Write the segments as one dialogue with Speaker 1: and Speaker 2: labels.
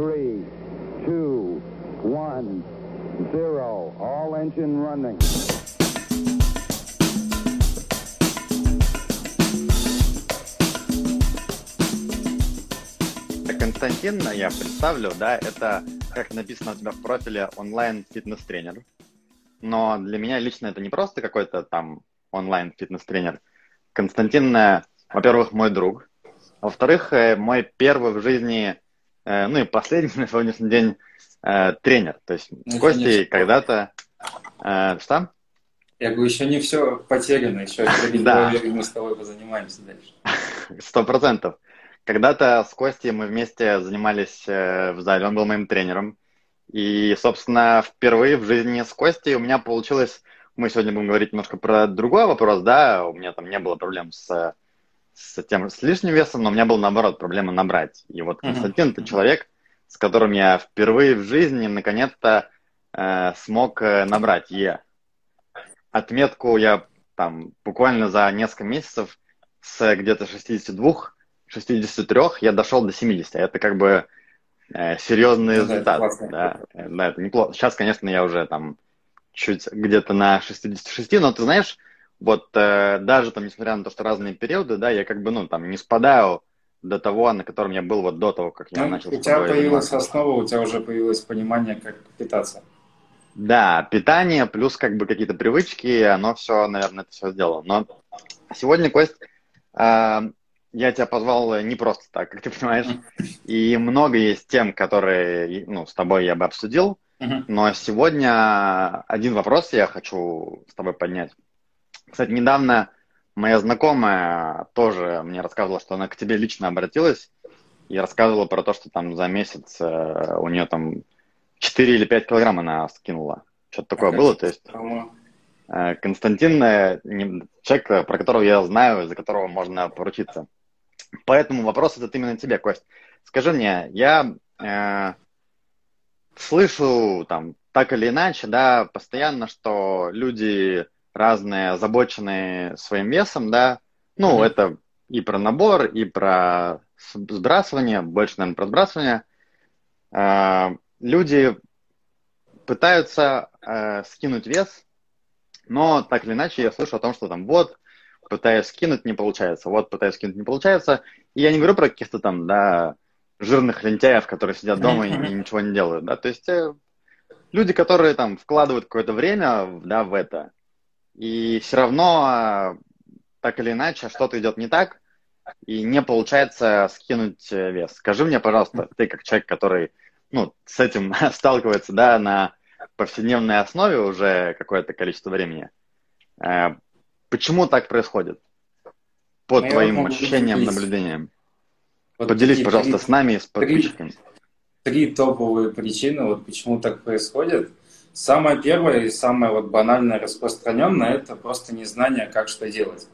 Speaker 1: three, two, one, zero. All engine running.
Speaker 2: Константин, я представлю, да, это, как написано у тебя в профиле, онлайн-фитнес-тренер. Но для меня лично это не просто какой-то там онлайн-фитнес-тренер. Константин, во-первых, мой друг. Во-вторых, э, мой первый в жизни, ну и последний на сегодняшний день тренер. То есть ну, с Костей когда-то... Что?
Speaker 3: Я говорю, еще не все потеряно, еще да. мы с тобой позанимаемся дальше.
Speaker 2: Сто процентов. Когда-то с Костей мы вместе занимались в зале, он был моим тренером. И, собственно, впервые в жизни с Костей у меня получилось... Мы сегодня будем говорить немножко про другой вопрос, да, у меня там не было проблем с, с тем, с лишним весом, но у меня была, наоборот, проблема набрать. И вот Константин mm-hmm. это человек, с которым я впервые в жизни наконец-то э, смог э, набрать Е. Отметку я там буквально за несколько месяцев с где-то 62, 63 я дошел до 70. Это как бы э, серьезный ну, результат. Это да, э, да, это неплохо. Сейчас, конечно, я уже там чуть где-то на 66, но ты знаешь, вот э, даже там, несмотря на то, что разные периоды, да, я как бы, ну, там, не спадаю до того, на котором я был вот до того, как я ну, начал.
Speaker 3: У тебя появилась заниматься. основа, у тебя уже появилось понимание, как питаться.
Speaker 2: Да, питание плюс как бы какие-то привычки, оно все, наверное, это все сделало. Но сегодня, Кость, э, я тебя позвал не просто так, как ты понимаешь. И много есть тем, которые ну, с тобой я бы обсудил. Но сегодня один вопрос я хочу с тобой поднять. Кстати, недавно моя знакомая тоже мне рассказывала, что она к тебе лично обратилась и рассказывала про то, что там за месяц э, у нее там 4 или 5 килограмм она скинула. Что-то такое было, то есть... Э, Константин, человек, про которого я знаю, за которого можно поручиться. Поэтому вопрос этот именно тебе, Кость. Скажи мне, я э, слышу там так или иначе, да, постоянно, что люди разные, озабоченные своим весом, да, ну, mm-hmm. это и про набор, и про сбрасывание, больше, наверное, про сбрасывание. Э, люди пытаются э, скинуть вес, но так или иначе я слышу о том, что там вот, пытаюсь скинуть, не получается. Вот, пытаюсь скинуть, не получается. И я не говорю про каких-то там, да, жирных лентяев, которые сидят дома и, и ничего не делают, да. То есть э, люди, которые там вкладывают какое-то время, да, в это. И все равно, э, так или иначе, что-то идет не так, и не получается скинуть э, вес. Скажи мне, пожалуйста, ты как человек, который, ну, с этим сталкивается, да, на повседневной основе уже какое-то количество времени, э, Почему так происходит? По ну, твоим ощущениям, наблюдениям. Вот Поделись, пожалуйста, три, с нами и с подписчиками.
Speaker 3: Три, три топовые причины, вот почему так происходит. Самое первое и самое вот банальное, распространенное, это просто незнание, как что делать.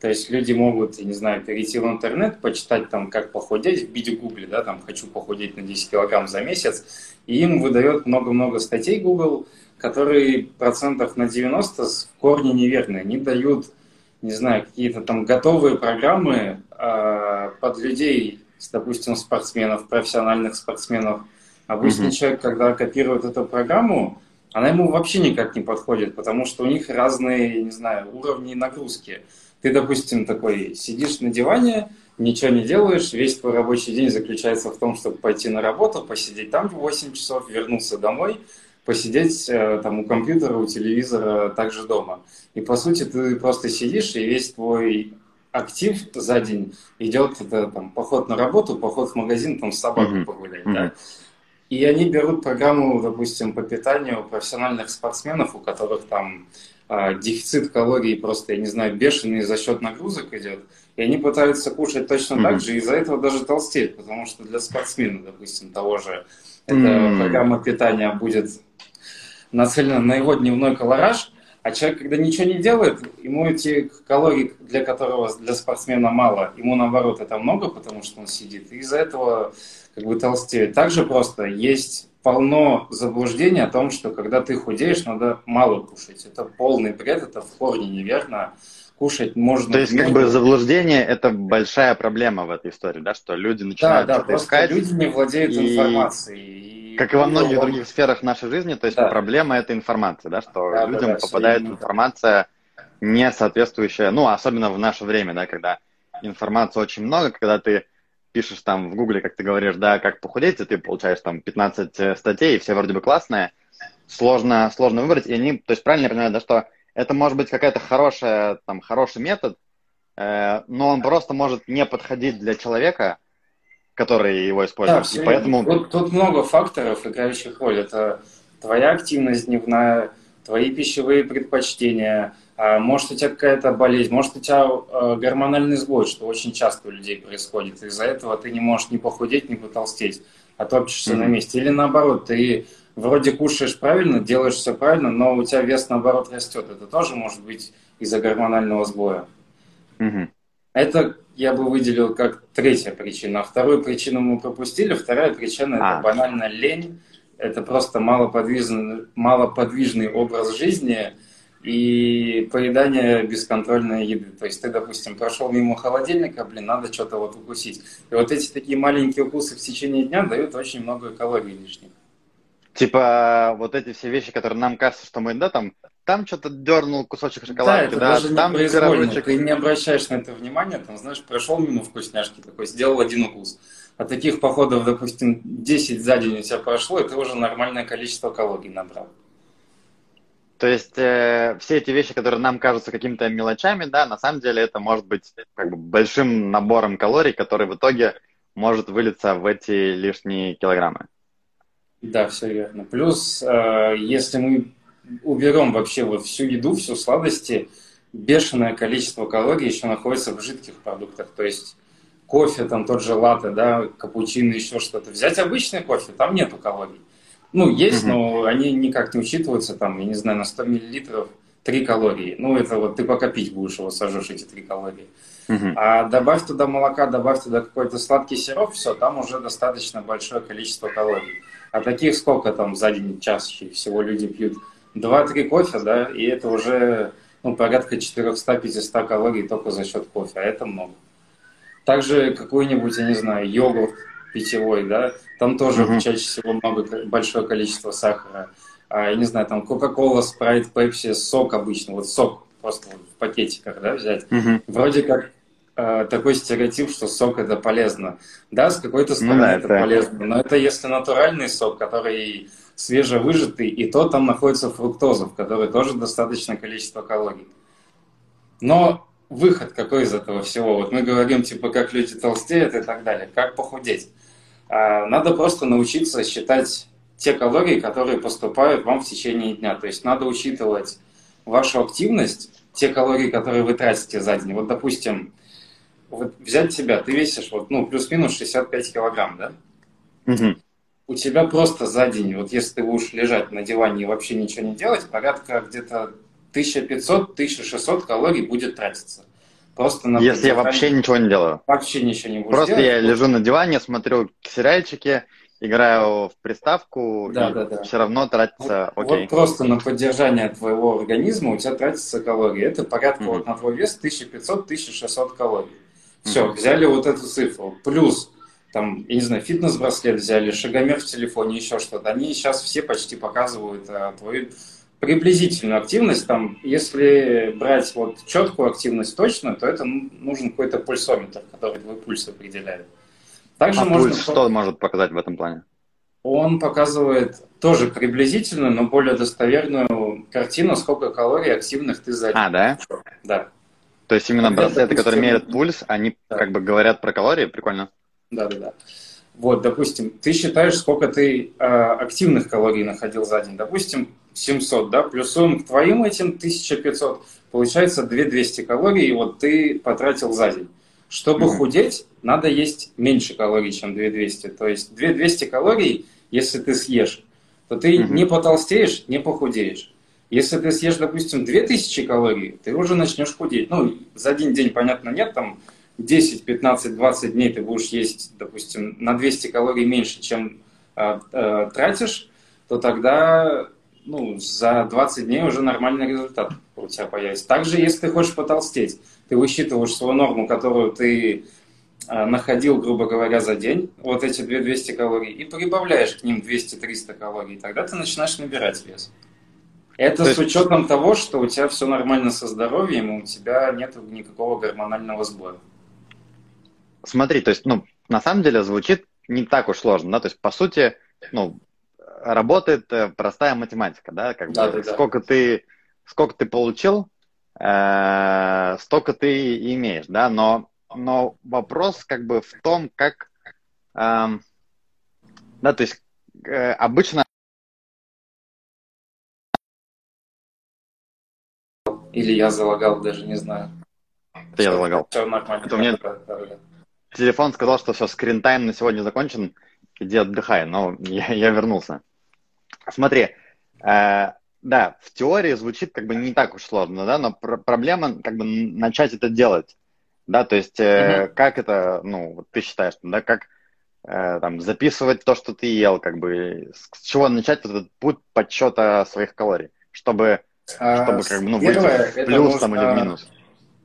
Speaker 3: То есть люди могут, я не знаю, перейти в интернет, почитать там, как похудеть, вбить в гугле, да, там, хочу похудеть на 10 килограмм за месяц, и им выдает много-много статей Google, которые процентов на 90 в корне неверные. Они дают, не знаю, какие-то там готовые программы э, под людей, допустим, спортсменов, профессиональных спортсменов. Обычный mm-hmm. человек, когда копирует эту программу, она ему вообще никак не подходит, потому что у них разные, не знаю, уровни нагрузки. Ты, допустим, такой сидишь на диване, ничего не делаешь, весь твой рабочий день заключается в том, чтобы пойти на работу, посидеть там 8 часов, вернуться домой – посидеть э, там у компьютера, у телевизора, также дома. И по сути ты просто сидишь, и весь твой актив за день идет это там поход на работу, поход в магазин, там с собакой mm-hmm. погулять, mm-hmm. да. И они берут программу, допустим, по питанию профессиональных спортсменов, у которых там э, дефицит калорий просто, я не знаю, бешеный за счет нагрузок идет. И они пытаются кушать точно mm-hmm. так же, и из-за этого даже толстеют, потому что для спортсмена, допустим, того же, эта mm-hmm. программа питания будет нацелена на его дневной колораж, а человек, когда ничего не делает, ему эти калорий, для которого для спортсмена мало, ему наоборот это много, потому что он сидит, и из-за этого как бы толстеет. Также просто есть полно заблуждений о том, что когда ты худеешь, надо мало кушать. Это полный бред, это в корне неверно. кушать можно.
Speaker 2: То есть, как бы заблуждение это большая проблема в этой истории, да, что люди начинают
Speaker 3: да, да, просто
Speaker 2: искать.
Speaker 3: Люди не владеют и... информацией.
Speaker 2: И... Как и во многих других сферах нашей жизни, то есть да. проблема это информация, да, что да, людям да, да, попадает информация не соответствующая, ну, особенно в наше время, да, когда информации очень много, когда ты пишешь там в Гугле, как ты говоришь, да, как похудеть, и ты получаешь там 15 э, статей, и все вроде бы классные, сложно, сложно выбрать, и они, то есть правильно понимаю, да, что это может быть какая-то хорошая, там, хороший метод, э, но он просто может не подходить для человека, который его использует.
Speaker 3: Да, и поэтому... Тут, тут много факторов, играющих роль. Это твоя активность дневная, твои пищевые предпочтения, а, может у тебя какая-то болезнь, может у тебя а, гормональный сбой, что очень часто у людей происходит. Из-за этого ты не можешь ни похудеть, ни потолстеть, а топчешься mm-hmm. на месте. Или наоборот, ты вроде кушаешь правильно, делаешь все правильно, но у тебя вес наоборот растет. Это тоже может быть из-за гормонального сбоя.
Speaker 2: Угу.
Speaker 3: Это я бы выделил как третья причина. А вторую причину мы пропустили. Вторая причина а. это банально лень. Это просто малоподвижный, малоподвижный образ жизни и поедание бесконтрольной еды. То есть ты, допустим, прошел мимо холодильника, блин, надо что-то вот укусить. И вот эти такие маленькие укусы в течение дня дают очень много калорий лишних.
Speaker 2: Типа вот эти все вещи, которые нам кажется, что мы, да, там, там что-то дернул кусочек шоколадки,
Speaker 3: да,
Speaker 2: это да, там
Speaker 3: не пирожочек. Ты не обращаешь на это внимания, там, знаешь, прошел мимо вкусняшки такой, сделал один укус. А таких походов, допустим, 10 за день у тебя прошло, и ты уже нормальное количество калорий набрал.
Speaker 2: То есть э, все эти вещи, которые нам кажутся какими-то мелочами, да, на самом деле это может быть как бы большим набором калорий, который в итоге может вылиться в эти лишние килограммы.
Speaker 3: Да, все верно. Плюс, э, если мы уберем вообще вот всю еду, всю сладости, бешеное количество калорий еще находится в жидких продуктах. То есть кофе, там тот же латте, да, капучино, еще что-то. Взять обычный кофе, там нету калорий. Ну, есть, но они никак не учитываются, там, я не знаю, на 100 миллилитров 3 калории. Ну, это вот ты пока пить будешь его, сожжешь эти 3 калории.
Speaker 2: Uh-huh.
Speaker 3: А добавь туда молока, добавь туда какой-то сладкий сироп, все, там уже достаточно большое количество калорий. А таких сколько там за день чаще всего люди пьют? Два-три кофе, да, и это уже ну, порядка 400-500 калорий только за счет кофе, а это много. Также какой-нибудь, я не знаю, йогурт питьевой, да, там тоже uh-huh. чаще всего много, большое количество сахара. А, я не знаю, там Кока-Кола, Спрайт, Пепси, сок обычно, вот сок просто в пакетиках, да, взять.
Speaker 2: Uh-huh.
Speaker 3: Вроде как э, такой стереотип, что сок это полезно. Да, с какой-то стороны ну, да, это, это полезно, но это если натуральный сок, который свежевыжатый, и то там находится фруктоза, в которой тоже достаточное количество калорий. Но выход какой из этого всего? Вот мы говорим, типа, как люди толстеют и так далее, как похудеть. А, надо просто научиться считать те калории, которые поступают вам в течение дня. То есть надо учитывать вашу активность, те калории, которые вы тратите за день. Вот, допустим, вот взять себя, ты весишь вот, ну, плюс-минус 65 килограмм, да?
Speaker 2: Угу.
Speaker 3: У тебя просто за день, вот если ты будешь лежать на диване и вообще ничего не делать, порядка где-то 1500-1600 калорий будет тратиться.
Speaker 2: Просто на Если я вообще ничего не делаю.
Speaker 3: Вообще ничего не
Speaker 2: буду Просто делать. я лежу на диване, смотрю сериальчики, играю в приставку, да, да, да. все равно тратится
Speaker 3: вот, окей. Вот просто на поддержание твоего организма у тебя тратится калории. Это порядка mm-hmm. вот на твой вес 1500-1600 калорий. Все, mm-hmm. взяли вот эту цифру. Плюс, там, я не знаю, фитнес-браслет взяли, шагомер в телефоне, еще что-то. Они сейчас все почти показывают а, твою приблизительную активность. Там, если брать вот четкую активность точно, то это нужен какой-то пульсометр, который твой пульс определяет.
Speaker 2: Также а можно... пульс что может показать в этом плане?
Speaker 3: Он показывает тоже приблизительную, но более достоверную картину, сколько калорий активных ты за
Speaker 2: А, да?
Speaker 3: Да.
Speaker 2: То есть именно браслеты, которые меряют пульс, они да. как бы говорят про калории? Прикольно.
Speaker 3: Да, да, да. Вот, допустим, ты считаешь, сколько ты э, активных калорий находил за день. Допустим, 700, да, плюсуем к твоим этим 1500, получается 2200 калорий, и вот ты потратил за день. Чтобы mm-hmm. худеть, надо есть меньше калорий, чем 2200. То есть 2200 калорий, если ты съешь, то ты mm-hmm. не потолстеешь, не похудеешь. Если ты съешь, допустим, 2000 калорий, ты уже начнешь худеть. Ну, за один день, понятно, нет, там 10, 15, 20 дней ты будешь есть, допустим, на 200 калорий меньше, чем э, э, тратишь, то тогда ну, за 20 дней уже нормальный результат у тебя появится. Также, если ты хочешь потолстеть, ты высчитываешь свою норму, которую ты а, находил, грубо говоря, за день, вот эти 200 калорий, и прибавляешь к ним 200-300 калорий, тогда ты начинаешь набирать вес. Это То с учетом того, что у тебя все нормально со здоровьем, и у тебя нет никакого гормонального сбора.
Speaker 2: Смотри, то есть, ну, на самом деле звучит не так уж сложно, да, то есть, по сути, ну, работает э, простая математика, да, как да, бы, да, сколько да. ты, сколько ты получил, э, столько ты имеешь, да, но, но вопрос как бы в том, как, э, да, то есть э, обычно
Speaker 3: Или я залагал, даже не знаю.
Speaker 2: Это я залагал. Все нормально. Это мне телефон сказал, что все, скринтайм на сегодня закончен, иди отдыхай, но я, я вернулся. Смотри, э, да, в теории звучит как бы не так уж сложно, да, но пр- проблема как бы начать это делать, да, то есть э, mm как это, ну, ты считаешь, да, как э, там записывать то, что ты ел, как бы, с чего начать этот путь подсчета своих калорий, чтобы
Speaker 3: а, чтобы как бы, ну, выйти в плюс нужно, там или в минус?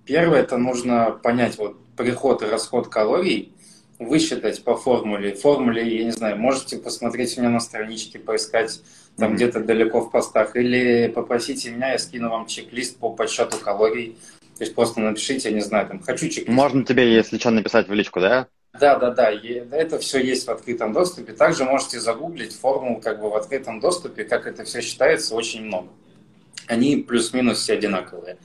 Speaker 3: Первое, это нужно понять вот приход и расход калорий, высчитать по формуле. Формуле, я не знаю, можете посмотреть у меня на страничке, поискать там mm-hmm. где-то далеко в постах, или попросите меня, я скину вам чек-лист по подсчету калорий. То есть просто напишите, я не знаю, там, хочу чек-лист.
Speaker 2: Можно тебе, если что, написать в личку, да?
Speaker 3: Да, да, да, это все есть в открытом доступе. Также можете загуглить формулу как бы в открытом доступе, как это все считается, очень много они плюс-минус все одинаковые.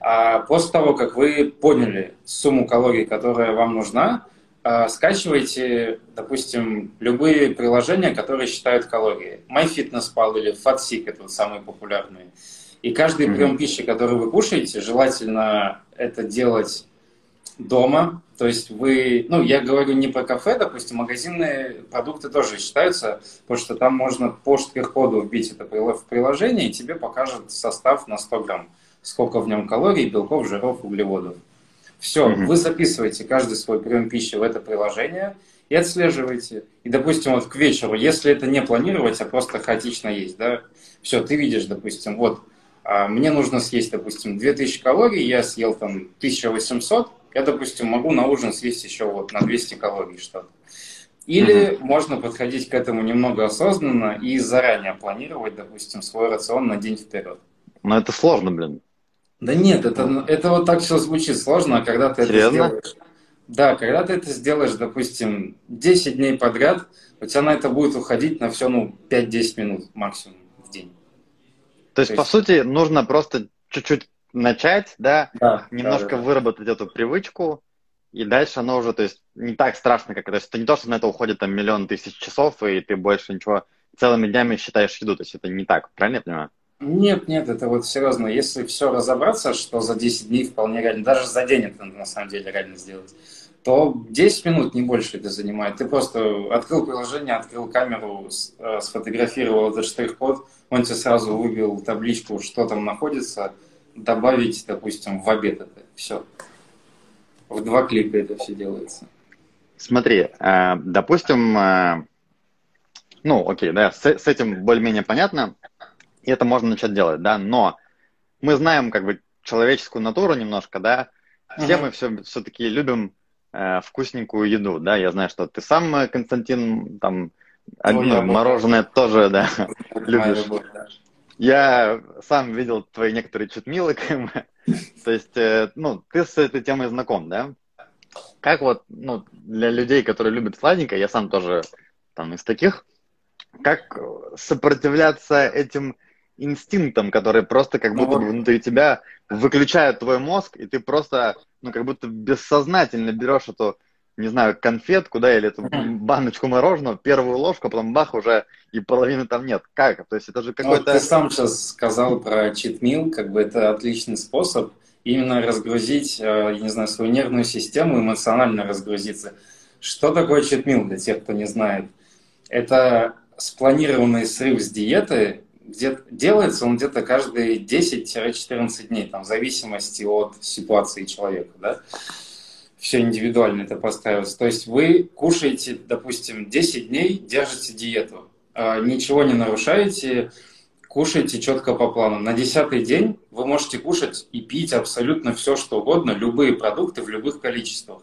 Speaker 3: А после того, как вы поняли сумму калорий, которая вам нужна, а, скачивайте, допустим, любые приложения, которые считают калории. MyFitnessPal или FatSick – это вот самые популярные. И каждый прием пищи, который вы кушаете, желательно это делать дома. То есть вы, ну, я говорю не про кафе, допустим, магазинные продукты тоже считаются, потому что там можно по штрих-коду вбить это в приложение, и тебе покажет состав на 100 грамм, сколько в нем калорий, белков, жиров, углеводов. Все, mm-hmm. вы записываете каждый свой прием пищи в это приложение и отслеживаете. И, допустим, вот к вечеру, если это не планировать, а просто хаотично есть, да, все, ты видишь, допустим, вот, а, мне нужно съесть, допустим, 2000 калорий, я съел там 1800, я, допустим, могу на ужин съесть еще вот на 200 калорий что-то. Или угу. можно подходить к этому немного осознанно и заранее планировать, допустим, свой рацион на день вперед.
Speaker 2: Но это сложно, блин.
Speaker 3: Да нет, это, это вот так все звучит сложно, а когда ты Серьезно? это сделаешь... Да, когда ты это сделаешь, допустим, 10 дней подряд, у тебя на это будет уходить на все, ну, 5-10 минут максимум в день.
Speaker 2: То есть, То есть, по сути, нужно просто чуть-чуть начать, да, да немножко да, да. выработать эту привычку, и дальше оно уже, то есть, не так страшно, как это. То есть, это не то, что на это уходит там миллион тысяч часов, и ты больше ничего целыми днями считаешь еду. То есть, это не так, правильно я понимаю?
Speaker 3: Нет, нет, это вот серьезно. Если все разобраться, что за 10 дней вполне реально, даже за день это на самом деле реально сделать, то 10 минут, не больше это занимает. Ты просто открыл приложение, открыл камеру, э, сфотографировал этот штрих-код, он тебе сразу выбил табличку, что там находится – добавить, допустим, в обед это. Все. В два клика это все делается.
Speaker 2: Смотри, э, допустим, э, ну, окей, да, с этим более-менее понятно, и это можно начать делать, да, но мы знаем как бы человеческую натуру немножко, да, все uh-huh. мы все, все-таки любим э, вкусненькую еду, да, я знаю, что ты сам, Константин, там, ну, мороженое тоже, да, любишь. Любовь, да. Я сам видел твои некоторые чутмилы, то есть, э, ну, ты с этой темой знаком, да? Как вот, ну, для людей, которые любят сладенькое, я сам тоже там из таких, как сопротивляться этим инстинктам, которые просто как будто бы внутри тебя выключают твой мозг, и ты просто, ну, как будто бессознательно берешь эту не знаю, конфетку, да, или эту баночку мороженого, первую ложку, а потом бах, уже и половины там нет. Как? То есть это же ну, какой-то...
Speaker 3: Ну, ты сам сейчас сказал про читмил, как бы это отличный способ именно разгрузить, э, я не знаю, свою нервную систему, эмоционально разгрузиться. Что такое читмил для тех, кто не знает? Это спланированный срыв с диеты, где делается он где-то каждые 10-14 дней, там, в зависимости от ситуации человека, да все индивидуально это поставилось. То есть вы кушаете, допустим, 10 дней, держите диету, а, ничего не нарушаете, кушайте четко по плану. На десятый день вы можете кушать и пить абсолютно все, что угодно, любые продукты в любых количествах.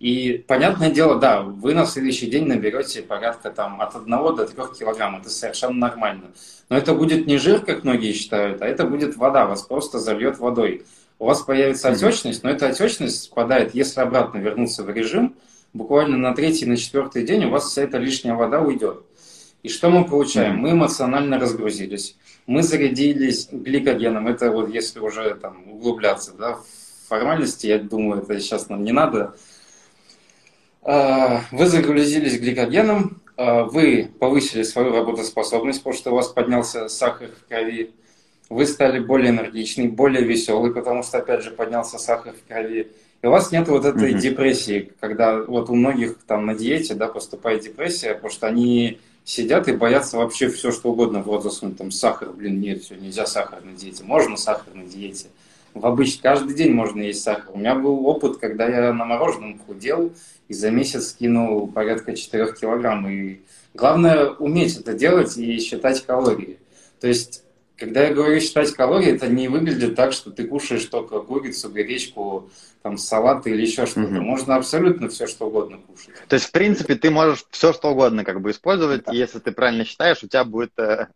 Speaker 3: И, понятное дело, да, вы на следующий день наберете порядка там, от 1 до 3 килограмм. Это совершенно нормально. Но это будет не жир, как многие считают, а это будет вода. Вас просто зальет водой. У вас появится отечность, но эта отечность спадает, если обратно вернуться в режим, буквально на третий, на четвертый день у вас вся эта лишняя вода уйдет. И что мы получаем? Мы эмоционально разгрузились. Мы зарядились гликогеном. Это вот если уже там углубляться да, в формальности, я думаю, это сейчас нам не надо вы загрузились гликогеном, а, вы повысили свою работоспособность, потому что у вас поднялся сахар в крови, вы стали более энергичны, более веселый, потому что, опять же, поднялся сахар в крови. И у вас нет вот этой mm-hmm. депрессии, когда вот у многих там на диете, да, поступает депрессия, потому что они сидят и боятся вообще все, что угодно в рот засунуть. Там сахар, блин, нет, все, нельзя сахар на диете. Можно сахар на диете. В обычно каждый день можно есть сахар. У меня был опыт, когда я на мороженом худел, и за месяц скинул порядка 4 килограмм. И главное уметь это делать и считать калории. То есть, когда я говорю считать калории, это не выглядит так, что ты кушаешь только курицу, гречку, там, салаты или еще что-то. Угу. Можно абсолютно все, что угодно кушать.
Speaker 2: То есть, в принципе, ты можешь все, что угодно как бы использовать, да. и если ты правильно считаешь, у тебя будет э,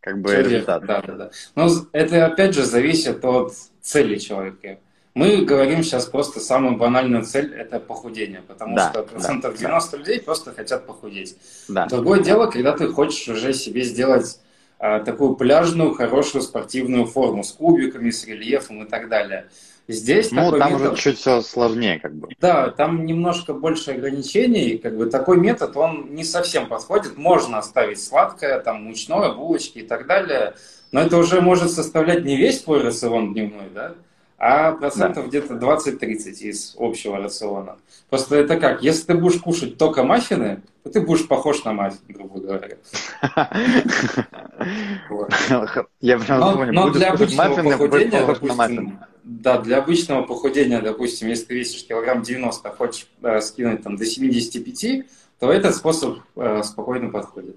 Speaker 2: как бы все результат.
Speaker 3: Да, да, да. Но это, опять же, зависит от цели человека. Мы говорим сейчас просто самую банальную цель – это похудение, потому да, что процентов да, 90 да. людей просто хотят похудеть. Да. Другое дело, когда ты хочешь уже себе сделать а, такую пляжную, хорошую спортивную форму с кубиками, с рельефом и так далее. Здесь
Speaker 2: ну, там метод... уже чуть все сложнее, как бы.
Speaker 3: Да, там немножко больше ограничений. Как бы такой метод, он не совсем подходит. Можно оставить сладкое, там, мучное, булочки и так далее. Но это уже может составлять не весь твой рацион дневной, да? а процентов да. где-то 20-30 из общего рациона. Просто это как, если ты будешь кушать только маффины, то ты будешь похож на мать, грубо говоря. Я прям помню, но для обычного похудения, допустим, да, для обычного похудения, допустим, если ты весишь килограмм 90, а хочешь э, скинуть там до 75, то этот способ э, спокойно подходит.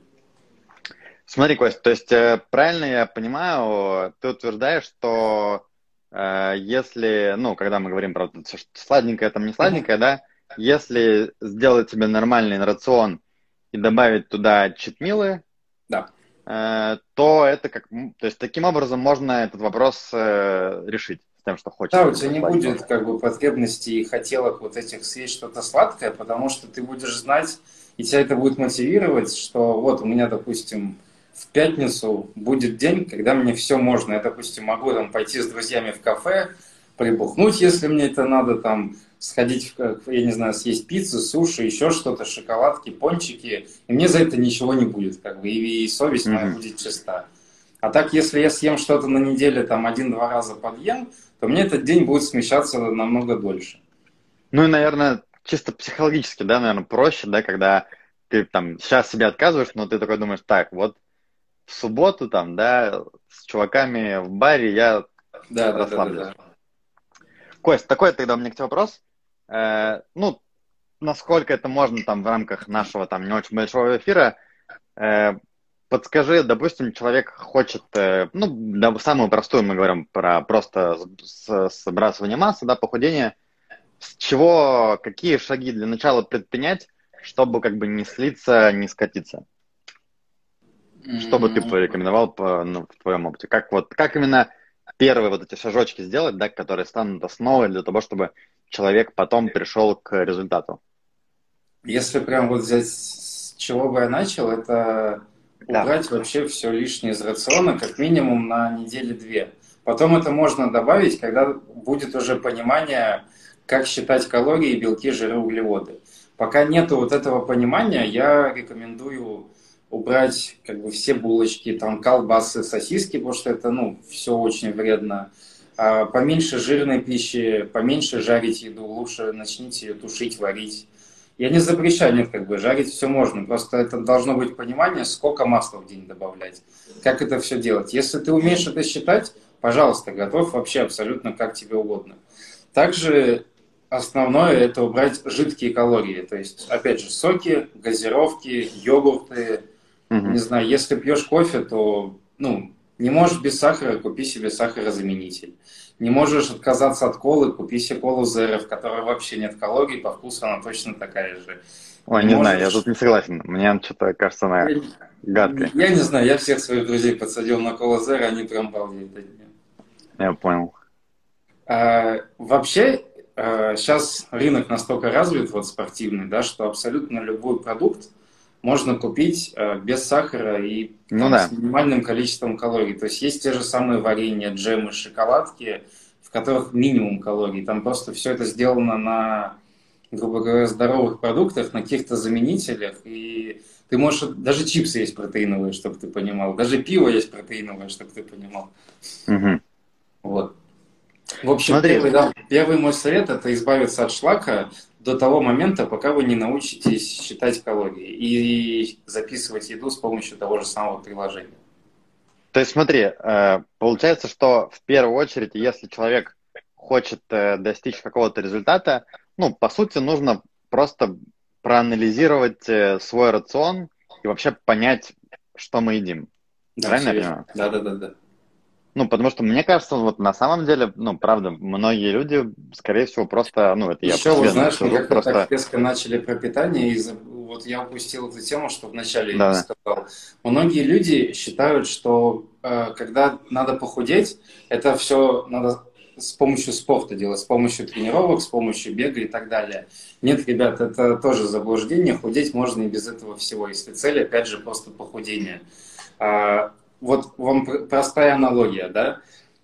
Speaker 2: Смотри, Кость, то есть э, правильно я понимаю, ты утверждаешь, что Э, если, ну, когда мы говорим про сладенькое, там не сладенькое, да, если сделать себе нормальный рацион и добавить туда читмилы,
Speaker 3: да.
Speaker 2: э, то это как, то есть таким образом можно этот вопрос э, решить с тем, что хочется.
Speaker 3: Да, у тебя не будет как бы потребности и хотелок вот этих съесть что-то сладкое, потому что ты будешь знать, и тебя это будет мотивировать, что вот у меня, допустим, в пятницу будет день, когда мне все можно. Я, допустим, могу там пойти с друзьями в кафе, прибухнуть, если мне это надо, там сходить, в, я не знаю, съесть пиццу, суши, еще что-то, шоколадки, пончики, и мне за это ничего не будет, как бы, и, и совесть mm-hmm. моя будет чиста. А так, если я съем что-то на неделе, там, один-два раза подъем, то мне этот день будет смещаться намного дольше.
Speaker 2: Ну и, наверное, чисто психологически, да, наверное, проще, да, когда ты там сейчас себе отказываешь, но ты такой думаешь, так, вот в субботу там, да, с чуваками в баре я да, расслаблюсь. Да, да, да. Кость, такой тогда у меня к тебе вопрос. Э, ну, насколько это можно там в рамках нашего там не очень большого эфира, э, подскажи, допустим, человек хочет, э, ну, самую простую мы говорим про просто сбрасывание массы, да, похудение. С чего, какие шаги для начала предпринять, чтобы как бы не слиться, не скатиться? Что бы ты порекомендовал по, ну, в твоем опыте? Как, вот, как именно первые вот эти шажочки сделать, да, которые станут основой для того, чтобы человек потом пришел к результату?
Speaker 3: Если прям вот взять с чего бы я начал, это да. убрать вообще все лишнее из рациона как минимум на недели две. Потом это можно добавить, когда будет уже понимание, как считать калории, белки, жиры, углеводы. Пока нету вот этого понимания, я рекомендую убрать как бы все булочки, там колбасы, сосиски, потому что это, ну, все очень вредно. А поменьше жирной пищи, поменьше жарить еду, лучше начните ее тушить, варить. Я не запрещаю, нет, как бы жарить все можно, просто это должно быть понимание, сколько масла в день добавлять, как это все делать. Если ты умеешь это считать, пожалуйста, готов вообще абсолютно как тебе угодно. Также основное это убрать жидкие калории, то есть, опять же, соки, газировки, йогурты, Угу. Не знаю, если пьешь кофе, то ну, Не можешь без сахара, купи себе сахарозаменитель. Не можешь отказаться от колы, купи себе колу Zero, в которой вообще нет калорий, по вкусу она точно такая же.
Speaker 2: Ой, не, не можешь... знаю, я тут не согласен. Мне что-то кажется, она гадкая.
Speaker 3: Я не знаю, я всех своих друзей подсадил на колу Zero, они прям балдеют от нее.
Speaker 2: Я понял.
Speaker 3: А, вообще, а, сейчас рынок настолько развит, вот спортивный, да, что абсолютно любой продукт можно купить а, без сахара и ну, там, да. с минимальным количеством калорий. То есть есть те же самые варенья, джемы, шоколадки, в которых минимум калорий. Там просто все это сделано на, грубо говоря, здоровых продуктах, на каких-то заменителях. И ты можешь... Даже чипсы есть протеиновые, чтобы ты понимал. Даже пиво есть протеиновое, чтобы ты понимал. Угу. Вот. В общем, Смотри. Первый, да, первый мой совет – это избавиться от шлака до того момента, пока вы не научитесь считать калории и записывать еду с помощью того же самого приложения.
Speaker 2: То есть смотри, э, получается, что в первую очередь, если человек хочет э, достичь какого-то результата, ну, по сути, нужно просто проанализировать э, свой рацион и вообще понять, что мы едим.
Speaker 3: Да, Правильно я понимаю? Да, да, да, да.
Speaker 2: Ну, потому что мне кажется, вот на самом деле, ну, правда, многие люди, скорее всего, просто, ну, это
Speaker 3: я Еще, вот, знаешь, мы как-то просто... так резко начали про питание, и вот я упустил эту тему, что вначале да. я сказал. Многие люди считают, что э, когда надо похудеть, это все надо с помощью спорта делать, с помощью тренировок, с помощью бега и так далее. Нет, ребят, это тоже заблуждение. Худеть можно и без этого всего, если цель, опять же, просто похудение. Вот вам простая аналогия, да?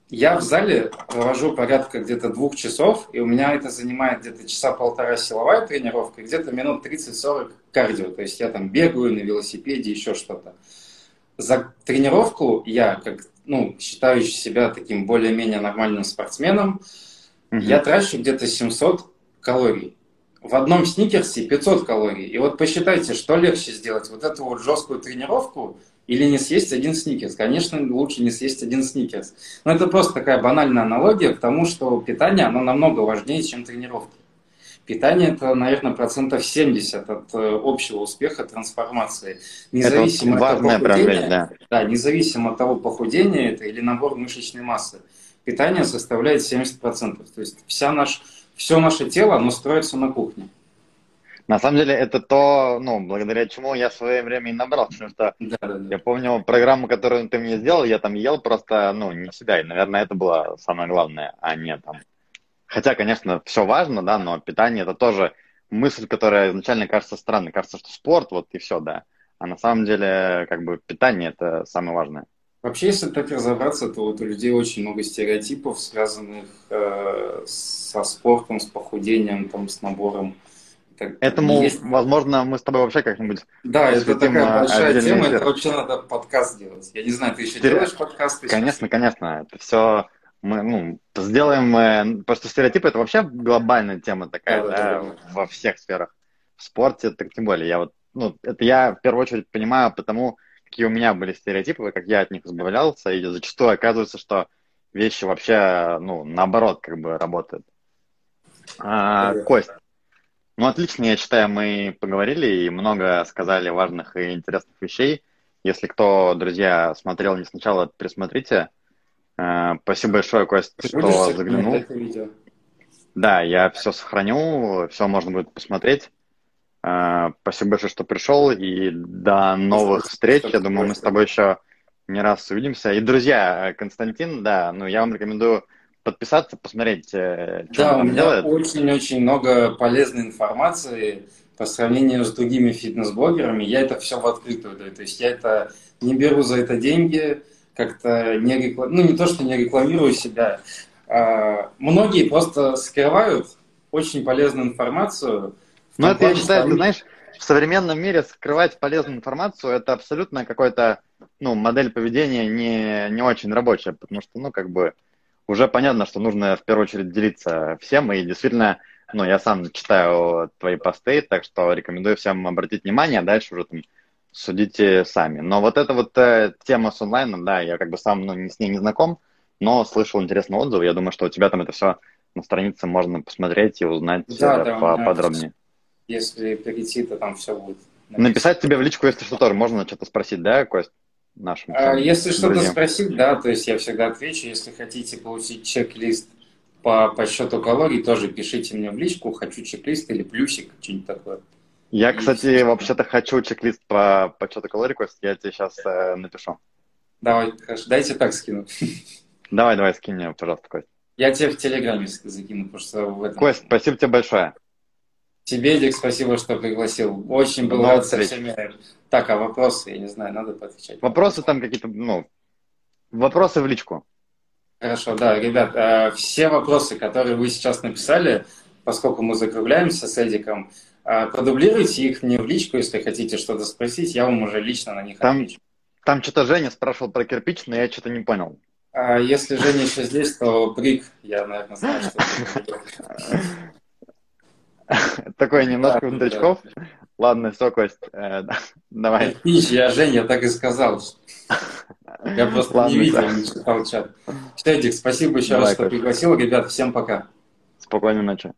Speaker 3: Я в зале провожу порядка где-то двух часов, и у меня это занимает где-то часа полтора силовая тренировка, где-то минут 30-40 кардио. То есть я там бегаю на велосипеде, еще что-то. За тренировку я, как ну, считающий себя таким более-менее нормальным спортсменом, угу. я трачу где-то 700 калорий. В одном сникерсе 500 калорий. И вот посчитайте, что легче сделать, вот эту вот жесткую тренировку или не съесть один сникерс. Конечно, лучше не съесть один сникерс. Но это просто такая банальная аналогия к тому, что питание, оно намного важнее, чем тренировки. Питание это, наверное, процентов 70 от э, общего успеха трансформации. Независимо это от того, похудения, да. да, независимо от того, похудения это или набор мышечной массы. Питание составляет 70%. То есть вся наш, все наше тело, оно строится на кухне.
Speaker 2: На самом деле, это то, ну, благодаря чему я в свое время и набрал, потому что да, да, да. я помню программу, которую ты мне сделал, я там ел просто, ну, не себя, и, наверное, это было самое главное, а не там. Хотя, конечно, все важно, да, но питание это тоже мысль, которая изначально кажется странной. Кажется, что спорт, вот и все, да. А на самом деле, как бы, питание это самое важное.
Speaker 3: Вообще, если так разобраться, то вот у людей очень много стереотипов, связанных э, со спортом, с похудением, там, с набором
Speaker 2: как, Этому, есть... возможно, мы с тобой вообще как-нибудь
Speaker 3: Да, это такая большая тема, это вообще надо подкаст делать. Я не знаю, ты еще Стер... делаешь подкасты?
Speaker 2: Конечно, сейчас? конечно. Это все мы ну, сделаем... Э, просто стереотипы — это вообще глобальная тема такая, да, да, да, во всех сферах. В спорте так тем более. Я вот, ну, это я в первую очередь понимаю потому, какие у меня были стереотипы, как я от них избавлялся, и зачастую оказывается, что вещи вообще, ну, наоборот, как бы работают. А, Кость, ну, отлично, я считаю, мы поговорили и много сказали важных и интересных вещей. Если кто, друзья, смотрел не сначала, пересмотрите. Э, спасибо большое, Кость, Ты что заглянул. Да, я все сохраню, все можно будет посмотреть. Э, спасибо большое, что пришел, и до новых встреч. Я думаю, мы с тобой еще не раз увидимся. И, друзья, Константин, да, ну, я вам рекомендую подписаться, посмотреть, э,
Speaker 3: что да, он там делает. очень-очень много полезной информации по сравнению с другими фитнес-блогерами. Я это все в открытую даю. То есть я это не беру за это деньги, как-то не рекламирую, ну не то, что не рекламирую себя. А, многие просто скрывают очень полезную информацию.
Speaker 2: Ну это я считаю, ты знаешь, в современном мире скрывать полезную информацию это абсолютно какой-то, ну, модель поведения не, не очень рабочая, потому что, ну, как бы, уже понятно, что нужно в первую очередь делиться всем, и действительно, ну, я сам читаю твои посты, так что рекомендую всем обратить внимание, а дальше уже там судите сами. Но вот эта вот э, тема с онлайном, да, я как бы сам ну, не, с ней не знаком, но слышал интересный отзыв. Я думаю, что у тебя там это все на странице можно посмотреть и узнать да, э, да, подробнее.
Speaker 3: Если перейти, то там все будет.
Speaker 2: Написать тебе в личку, если что, тоже можно что-то спросить, да, Кость? нашим
Speaker 3: А, Если что-то спросить, да, то есть я всегда отвечу. Если хотите получить чек-лист по подсчету калорий, тоже пишите мне в личку, хочу чек-лист или плюсик, что-нибудь такое.
Speaker 2: Я,
Speaker 3: И
Speaker 2: кстати,
Speaker 3: всё.
Speaker 2: вообще-то хочу чек-лист по подсчету калорий, Кость, я тебе сейчас напишу.
Speaker 3: Давай, хорошо, дайте так скину.
Speaker 2: Давай, давай, скинь мне, пожалуйста, Кость.
Speaker 3: Я тебе в Телеграме закину, потому что в этом...
Speaker 2: Кость, спасибо тебе большое.
Speaker 3: Тебе, Дик, спасибо, что пригласил. Очень был
Speaker 2: До
Speaker 3: рад со всеми... Так, а вопросы, я не знаю, надо поотвечать.
Speaker 2: Вопросы там какие-то, ну, вопросы в личку.
Speaker 3: Хорошо, да, ребят, э, все вопросы, которые вы сейчас написали, поскольку мы закругляемся с Эдиком, э, продублируйте их мне в личку, если хотите что-то спросить, я вам уже лично на них
Speaker 2: Там-
Speaker 3: отвечу.
Speaker 2: Там что-то Женя спрашивал про кирпич, но я что-то не понял.
Speaker 3: А если Женя еще здесь, то Брик, я, наверное, знаю, что это.
Speaker 2: Такое немножко
Speaker 3: Да,
Speaker 2: внутричков. Ладно, все, Кость, э, давай.
Speaker 3: Кирпич, я Женя так и сказал. Я просто
Speaker 2: Ладно,
Speaker 3: не видел,
Speaker 2: да.
Speaker 3: не читал чат. Все, спасибо еще
Speaker 2: Давай,
Speaker 3: раз, что
Speaker 2: Кость.
Speaker 3: пригласил. Ребят, всем пока.
Speaker 2: Спокойной ночи.